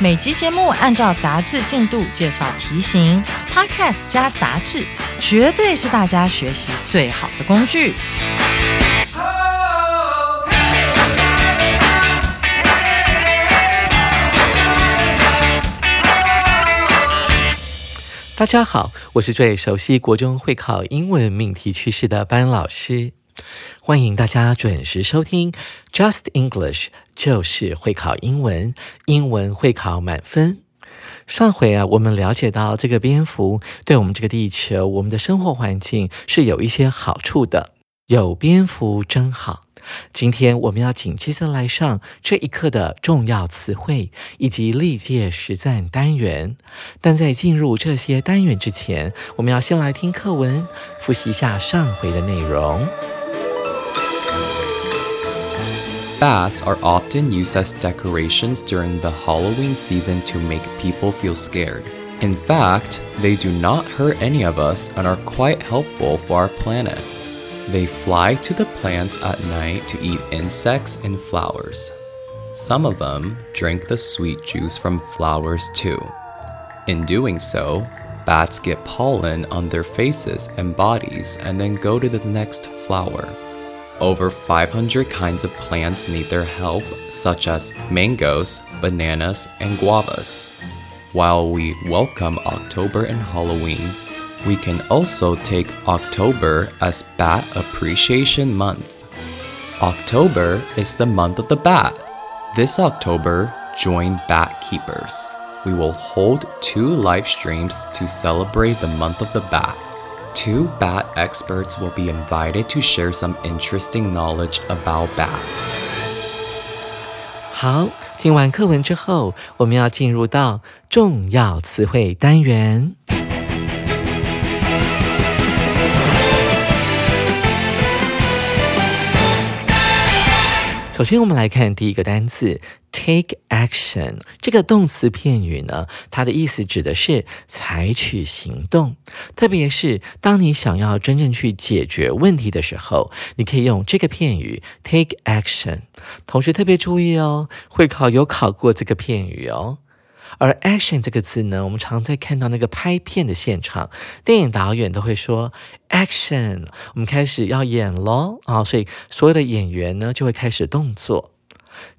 每集节目按照杂志进度介绍题型，Podcast 加杂志，绝对是大家学习最好的工具。大家好，我是最熟悉国中会考英文命题趋势的班老师，欢迎大家准时收听 Just English，就是会考英文，英文会考满分。上回啊，我们了解到这个蝙蝠对我们这个地球、我们的生活环境是有一些好处的，有蝙蝠真好。今天我们要紧接着来上这一课的重要词汇以及历届实战单元。但在进入这些单元之前，我们要先来听课文，复习一下上回的内容。Bats are often used as decorations during the Halloween season to make people feel scared. In fact, they do not hurt any of us and are quite helpful for our planet. They fly to the plants at night to eat insects and flowers. Some of them drink the sweet juice from flowers too. In doing so, bats get pollen on their faces and bodies and then go to the next flower. Over 500 kinds of plants need their help, such as mangoes, bananas, and guavas. While we welcome October and Halloween, we can also take October as Bat Appreciation Month. October is the month of the bat. This October, join Bat Keepers. We will hold two live streams to celebrate the month of the bat. Two bat experts will be invited to share some interesting knowledge about bats. 好，听完课文之后，我们要进入到重要词汇单元。首先，我们来看第一个单词 take action。这个动词片语呢，它的意思指的是采取行动。特别是当你想要真正去解决问题的时候，你可以用这个片语 take action。同学特别注意哦，会考有考过这个片语哦。而 action 这个字呢，我们常在看到那个拍片的现场，电影导演都会说 action，我们开始要演喽啊，所以所有的演员呢就会开始动作。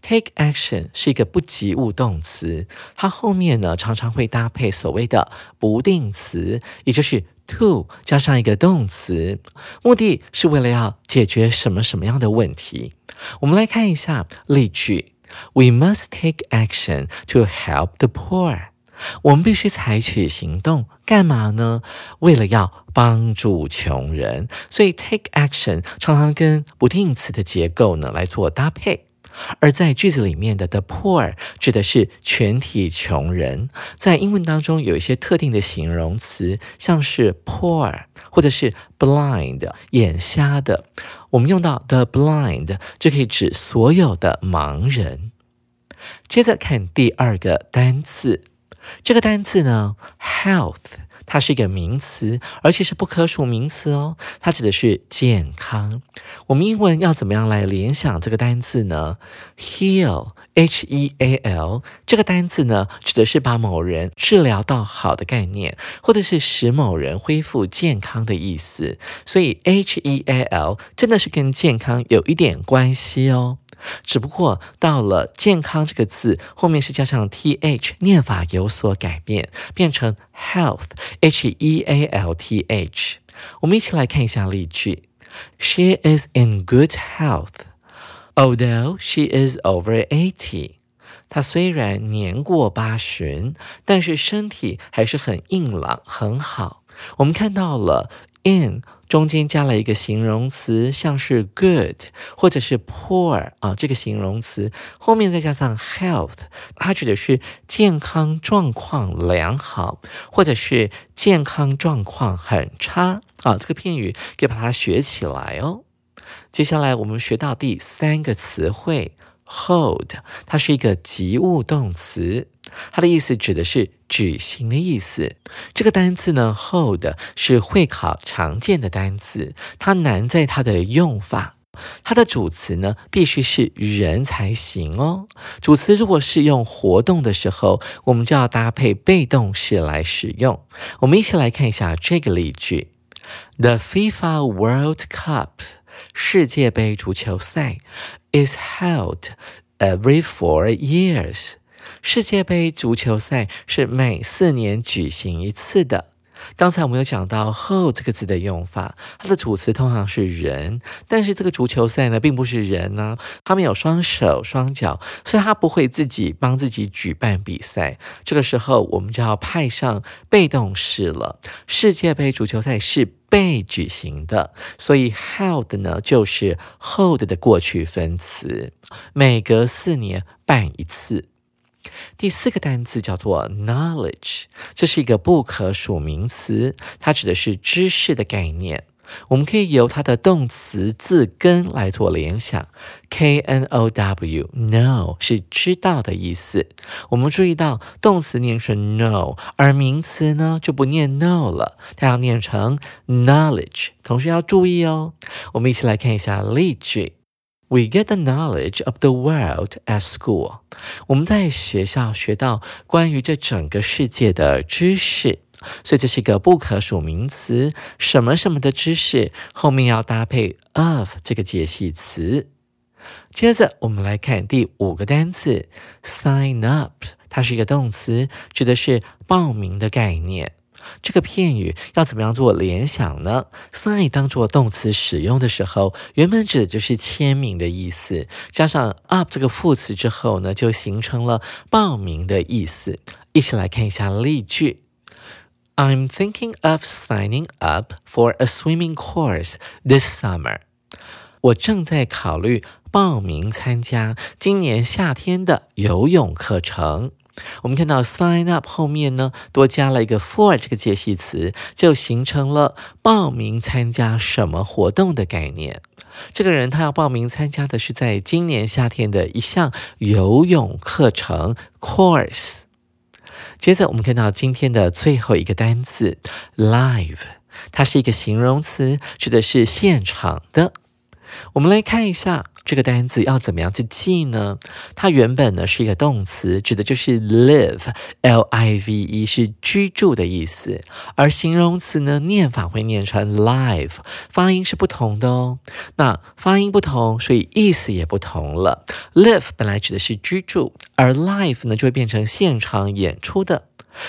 Take action 是一个不及物动词，它后面呢常常会搭配所谓的不定词，也就是 to 加上一个动词，目的是为了要解决什么什么样的问题。我们来看一下例句。We must take action to help the poor。我们必须采取行动，干嘛呢？为了要帮助穷人。所以 take action 常常跟不定词的结构呢来做搭配。而在句子里面的 the poor 指的是全体穷人，在英文当中有一些特定的形容词，像是 poor 或者是 blind 眼瞎的，我们用到 the blind 就可以指所有的盲人。接着看第二个单词，这个单词呢，health。它是一个名词，而且是不可数名词哦。它指的是健康。我们英文要怎么样来联想这个单词呢？heal，h-e-a-l 这个单词呢，指的是把某人治疗到好的概念，或者是使某人恢复健康的意思。所以 h-e-a-l 真的是跟健康有一点关系哦。只不过到了“健康”这个字后面是加上 th，念法有所改变，变成 health，h e a l t h。我们一起来看一下例句：She is in good health, although she is over eighty。她虽然年过八旬，但是身体还是很硬朗，很好。我们看到了 in。中间加了一个形容词，像是 good 或者是 poor 啊，这个形容词后面再加上 health，它指的是健康状况良好，或者是健康状况很差啊。这个片语可以把它学起来哦。接下来我们学到第三个词汇。Hold，它是一个及物动词，它的意思指的是举行的意思。这个单词呢，hold 是会考常见的单词，它难在它的用法。它的主词呢必须是人才行哦。主词如果是用活动的时候，我们就要搭配被动式来使用。我们一起来看一下这个例句：The FIFA World Cup，世界杯足球赛。is held every four years。世界杯足球赛是每四年举行一次的。刚才我们有讲到 hold 这个字的用法，它的主词通常是人，但是这个足球赛呢，并不是人呢，他们有双手双脚，所以他不会自己帮自己举办比赛。这个时候，我们就要派上被动式了。世界杯足球赛是。被举行的，所以 held 呢就是 hold 的过去分词，每隔四年办一次。第四个单词叫做 knowledge，这是一个不可数名词，它指的是知识的概念。我们可以由它的动词字根来做联想，k n o w，know 是知道的意思。我们注意到动词念成 know，而名词呢就不念 know 了，它要念成 knowledge。同学要注意哦。我们一起来看一下例句：We get the knowledge of the world at school。我们在学校学到关于这整个世界的知识。所以这是一个不可数名词，什么什么的知识后面要搭配 of 这个介系词。接着我们来看第五个单词 sign up，它是一个动词，指的是报名的概念。这个片语要怎么样做联想呢？sign 当做动词使用的时候，原本指的就是签名的意思，加上 up 这个副词之后呢，就形成了报名的意思。一起来看一下例句。I'm thinking of signing up for a swimming course this summer. 我正在考虑报名参加今年夏天的游泳课程。我们看到 sign up 后面呢，多加了一个 for 这个介系词，就形成了报名参加什么活动的概念。这个人他要报名参加的是在今年夏天的一项游泳课程 course。接着，我们看到今天的最后一个单词 live，它是一个形容词，指的是现场的。我们来看一下这个单词要怎么样去记呢？它原本呢是一个动词，指的就是 live，l i v e 是居住的意思。而形容词呢，念法会念成 live，发音是不同的哦。那发音不同，所以意思也不同了。live 本来指的是居住，而 live 呢就会变成现场演出的。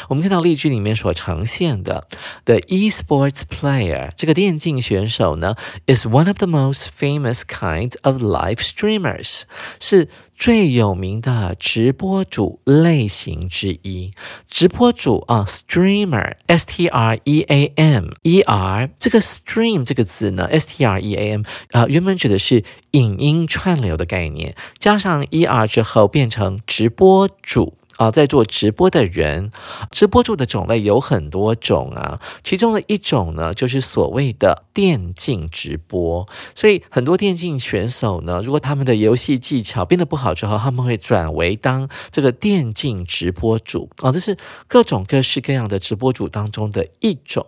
我们看到例句里面所呈现的，the esports player 这个电竞选手呢，is one of the most famous kind of live streamers，是最有名的直播主类型之一。直播主啊，streamer，s t r e a m e r，这个 stream 这个字呢，s t r e a m 啊，原本指的是影音串流的概念，加上 e r 之后变成直播主。啊，在做直播的人，直播主的种类有很多种啊。其中的一种呢，就是所谓的电竞直播。所以很多电竞选手呢，如果他们的游戏技巧变得不好之后，他们会转为当这个电竞直播主啊。这是各种各式各样的直播主当中的一种。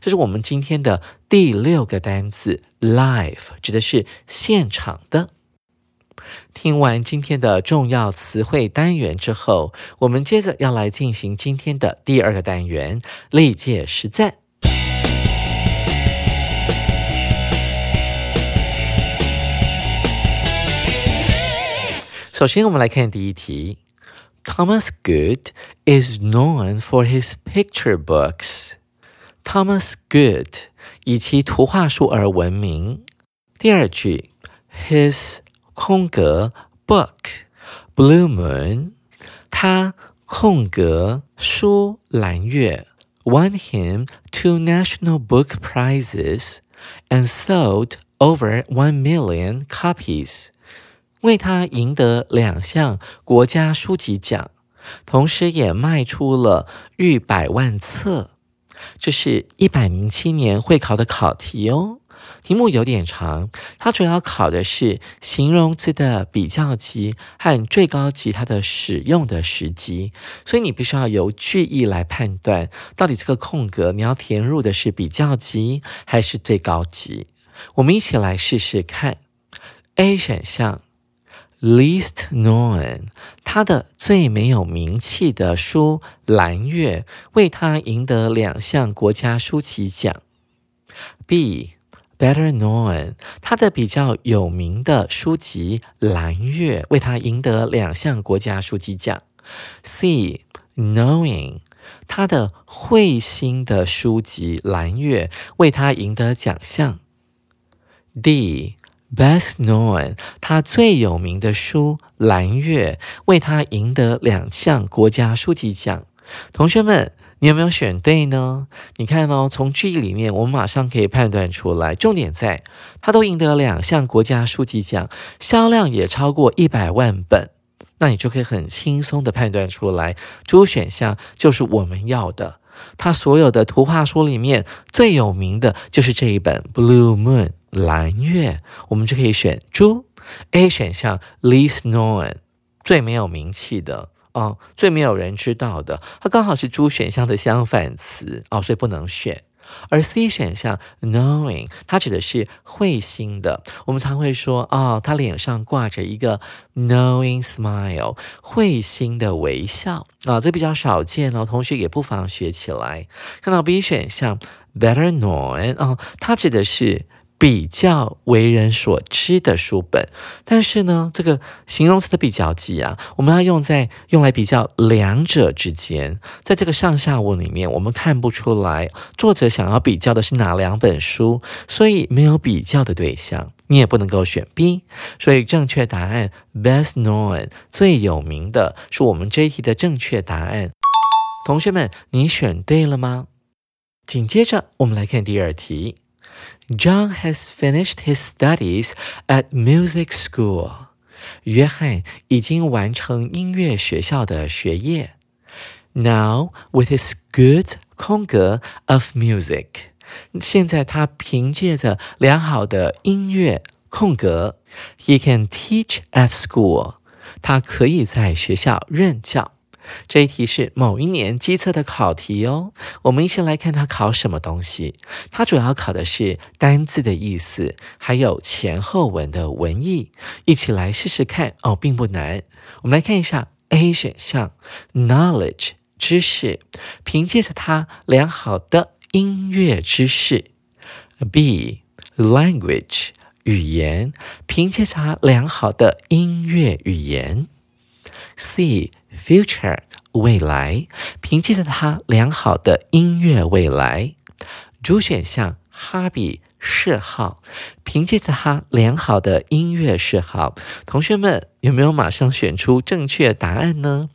这是我们今天的第六个单词，live，指的是现场的。听完今天的重要词汇单元之后，我们接着要来进行今天的第二个单元——历届实战。首先，我们来看第一题：Thomas Good is known for his picture books. Thomas Good 以其图画书而闻名。第二句：His 空格 book blue moon，他空格书蓝月 won him two national book prizes，and sold over one million copies，为他赢得两项国家书籍奖，同时也卖出了逾百万册。这是一百零七年会考的考题哦。题目有点长，它主要考的是形容词的比较级和最高级它的使用的时机，所以你必须要由句意来判断，到底这个空格你要填入的是比较级还是最高级。我们一起来试试看。A 选项，least known，他的最没有名气的书《蓝月》为他赢得两项国家书籍奖。B Better known，他的比较有名的书籍《蓝月》为他赢得两项国家书籍奖。C knowing，他的彗星的书籍《蓝月》为他赢得奖项。D best known，他最有名的书《蓝月》为他赢得两项国家书籍奖。同学们。你有没有选对呢？你看哦，从句意里面，我们马上可以判断出来。重点在，他都赢得两项国家书籍奖，销量也超过一百万本，那你就可以很轻松的判断出来，猪选项就是我们要的。他所有的图画书里面最有名的就是这一本《Blue Moon》蓝月，我们就可以选猪。A 选项 least known 最没有名气的。哦，最没有人知道的，它刚好是猪选项的相反词哦，所以不能选。而 C 选项 knowing，它指的是会心的。我们常会说，哦，他脸上挂着一个 knowing smile，会心的微笑啊，这比较少见哦，同学也不妨学起来。看到 B 选项 better known，哦，它指的是。比较为人所知的书本，但是呢，这个形容词的比较级啊，我们要用在用来比较两者之间，在这个上下文里面，我们看不出来作者想要比较的是哪两本书，所以没有比较的对象，你也不能够选 B，所以正确答案 best known 最有名的是我们这一题的正确答案。同学们，你选对了吗？紧接着我们来看第二题。John has finished his studies at music school. 约翰已经完成音乐学校的学业。Now, with his good 空格 of music，现在他凭借着良好的音乐空格，he can teach at school，他可以在学校任教。 这一题是某一年机测的考题哦。我们一起来看它考什么东西。它主要考的是单字的意思，还有前后文的文意。一起来试试看哦，并不难。我们来看一下 A 选项，knowledge 知识，凭借着它良好的音乐知识。B language 语言，凭借着它良好的音乐语言。C future 未来，凭借着他良好的音乐未来。主选项 hobby 嗜好，凭借着他良好的音乐嗜好。同学们有没有马上选出正确答案呢？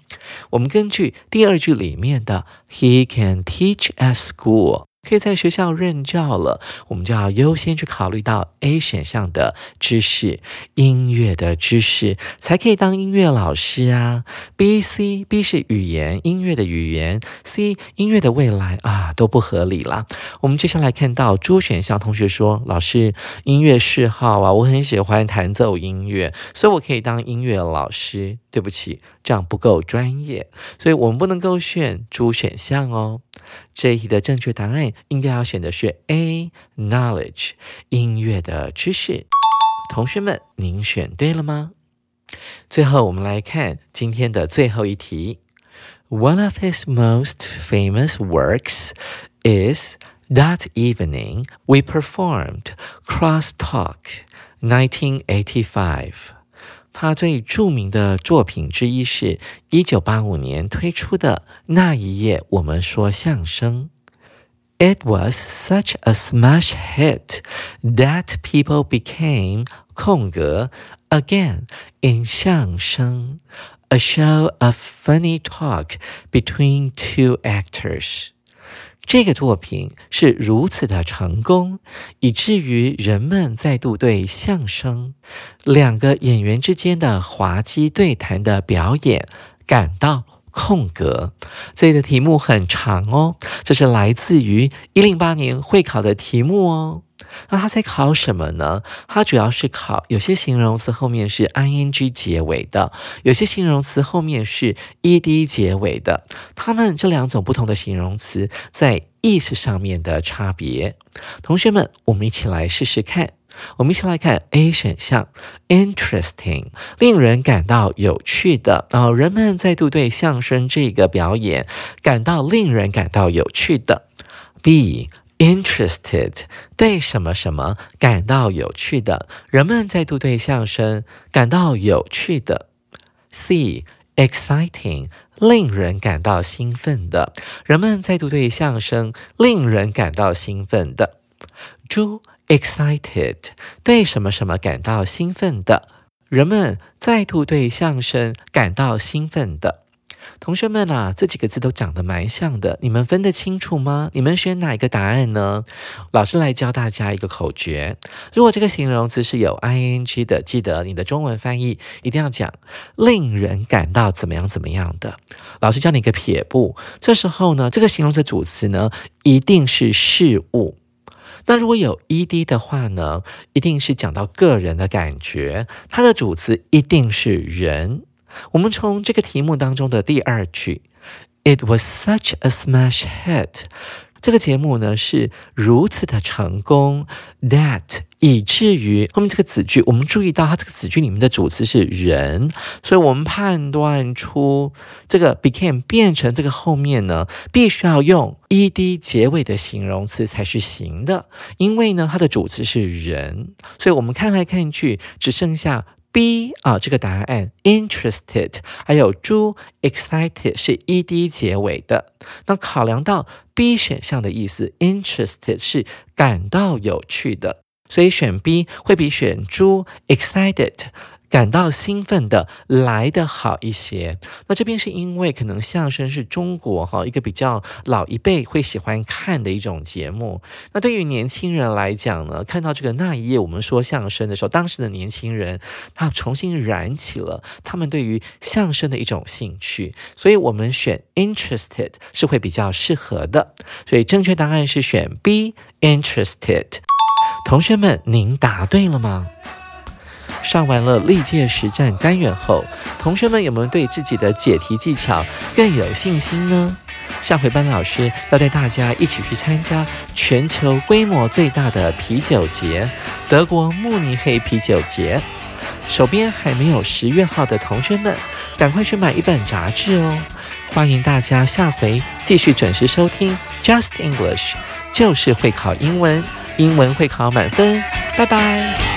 我们根据第二句里面的 He can teach at school。可以在学校任教了，我们就要优先去考虑到 A 选项的知识，音乐的知识才可以当音乐老师啊。B、C、B 是语言，音乐的语言；C 音乐的未来啊，都不合理啦。我们接下来看到朱选项，同学说老师音乐嗜好啊，我很喜欢弹奏音乐，所以我可以当音乐老师。对不起，这样不够专业，所以我们不能够选主选项哦。这一题的正确答案应该要选的是 A，knowledge 音乐的知识。同学们，您选对了吗？最后，我们来看今天的最后一题。One of his most famous works is that evening we performed Crosstalk, 1985. 他最著名的作品之一是1985年推出的《那一夜我们说相声》。It was such a smash hit that people became 空格 again in 相声，a show of funny talk between two actors。这个作品是如此的成功，以至于人们再度对相声两个演员之间的滑稽对谈的表演感到空格。这里的题目很长哦，这是来自于一零八年会考的题目哦。那他在考什么呢？他主要是考有些形容词后面是 ing 结尾的，有些形容词后面是 ed 结尾的。他们这两种不同的形容词在意思上面的差别。同学们，我们一起来试试看。我们一起来看 A 选项，interesting，令人感到有趣的。啊，人们再度对相声这个表演感到令人感到有趣的。B Interested，对什么什么感到有趣的，人们再度对相声感到有趣的。C，exciting，令人感到兴奋的，人们再度对相声令人感到兴奋的。D excited，对什么什么感到兴奋的，人们再度对相声感到兴奋的。同学们啊，这几个字都长得蛮像的，你们分得清楚吗？你们选哪一个答案呢？老师来教大家一个口诀：如果这个形容词是有 ing 的，记得你的中文翻译一定要讲令人感到怎么样怎么样的。老师教你一个撇步，这时候呢，这个形容词主词呢一定是事物。那如果有 ed 的话呢，一定是讲到个人的感觉，它的主词一定是人。我们从这个题目当中的第二句，It was such a smash hit。这个节目呢是如此的成功，that 以至于后面这个子句，我们注意到它这个子句里面的主词是人，所以我们判断出这个 became 变成这个后面呢，必须要用 ed 结尾的形容词才是行的，因为呢它的主词是人，所以我们看来看去只剩下。B 啊，这个答案 interested，还有猪 excited 是 ed 结尾的。那考量到 B 选项的意思，interested 是感到有趣的，所以选 B 会比选猪 excited。感到兴奋的来的好一些。那这边是因为可能相声是中国哈一个比较老一辈会喜欢看的一种节目。那对于年轻人来讲呢，看到这个那一页我们说相声的时候，当时的年轻人他重新燃起了他们对于相声的一种兴趣。所以我们选 interested 是会比较适合的。所以正确答案是选 B interested。同学们，您答对了吗？上完了历届实战单元后，同学们有没有对自己的解题技巧更有信心呢？下回班老师要带大家一起去参加全球规模最大的啤酒节——德国慕尼黑啤酒节。手边还没有十月号的同学们，赶快去买一本杂志哦！欢迎大家下回继续准时收听 Just English，就是会考英文，英文会考满分。拜拜。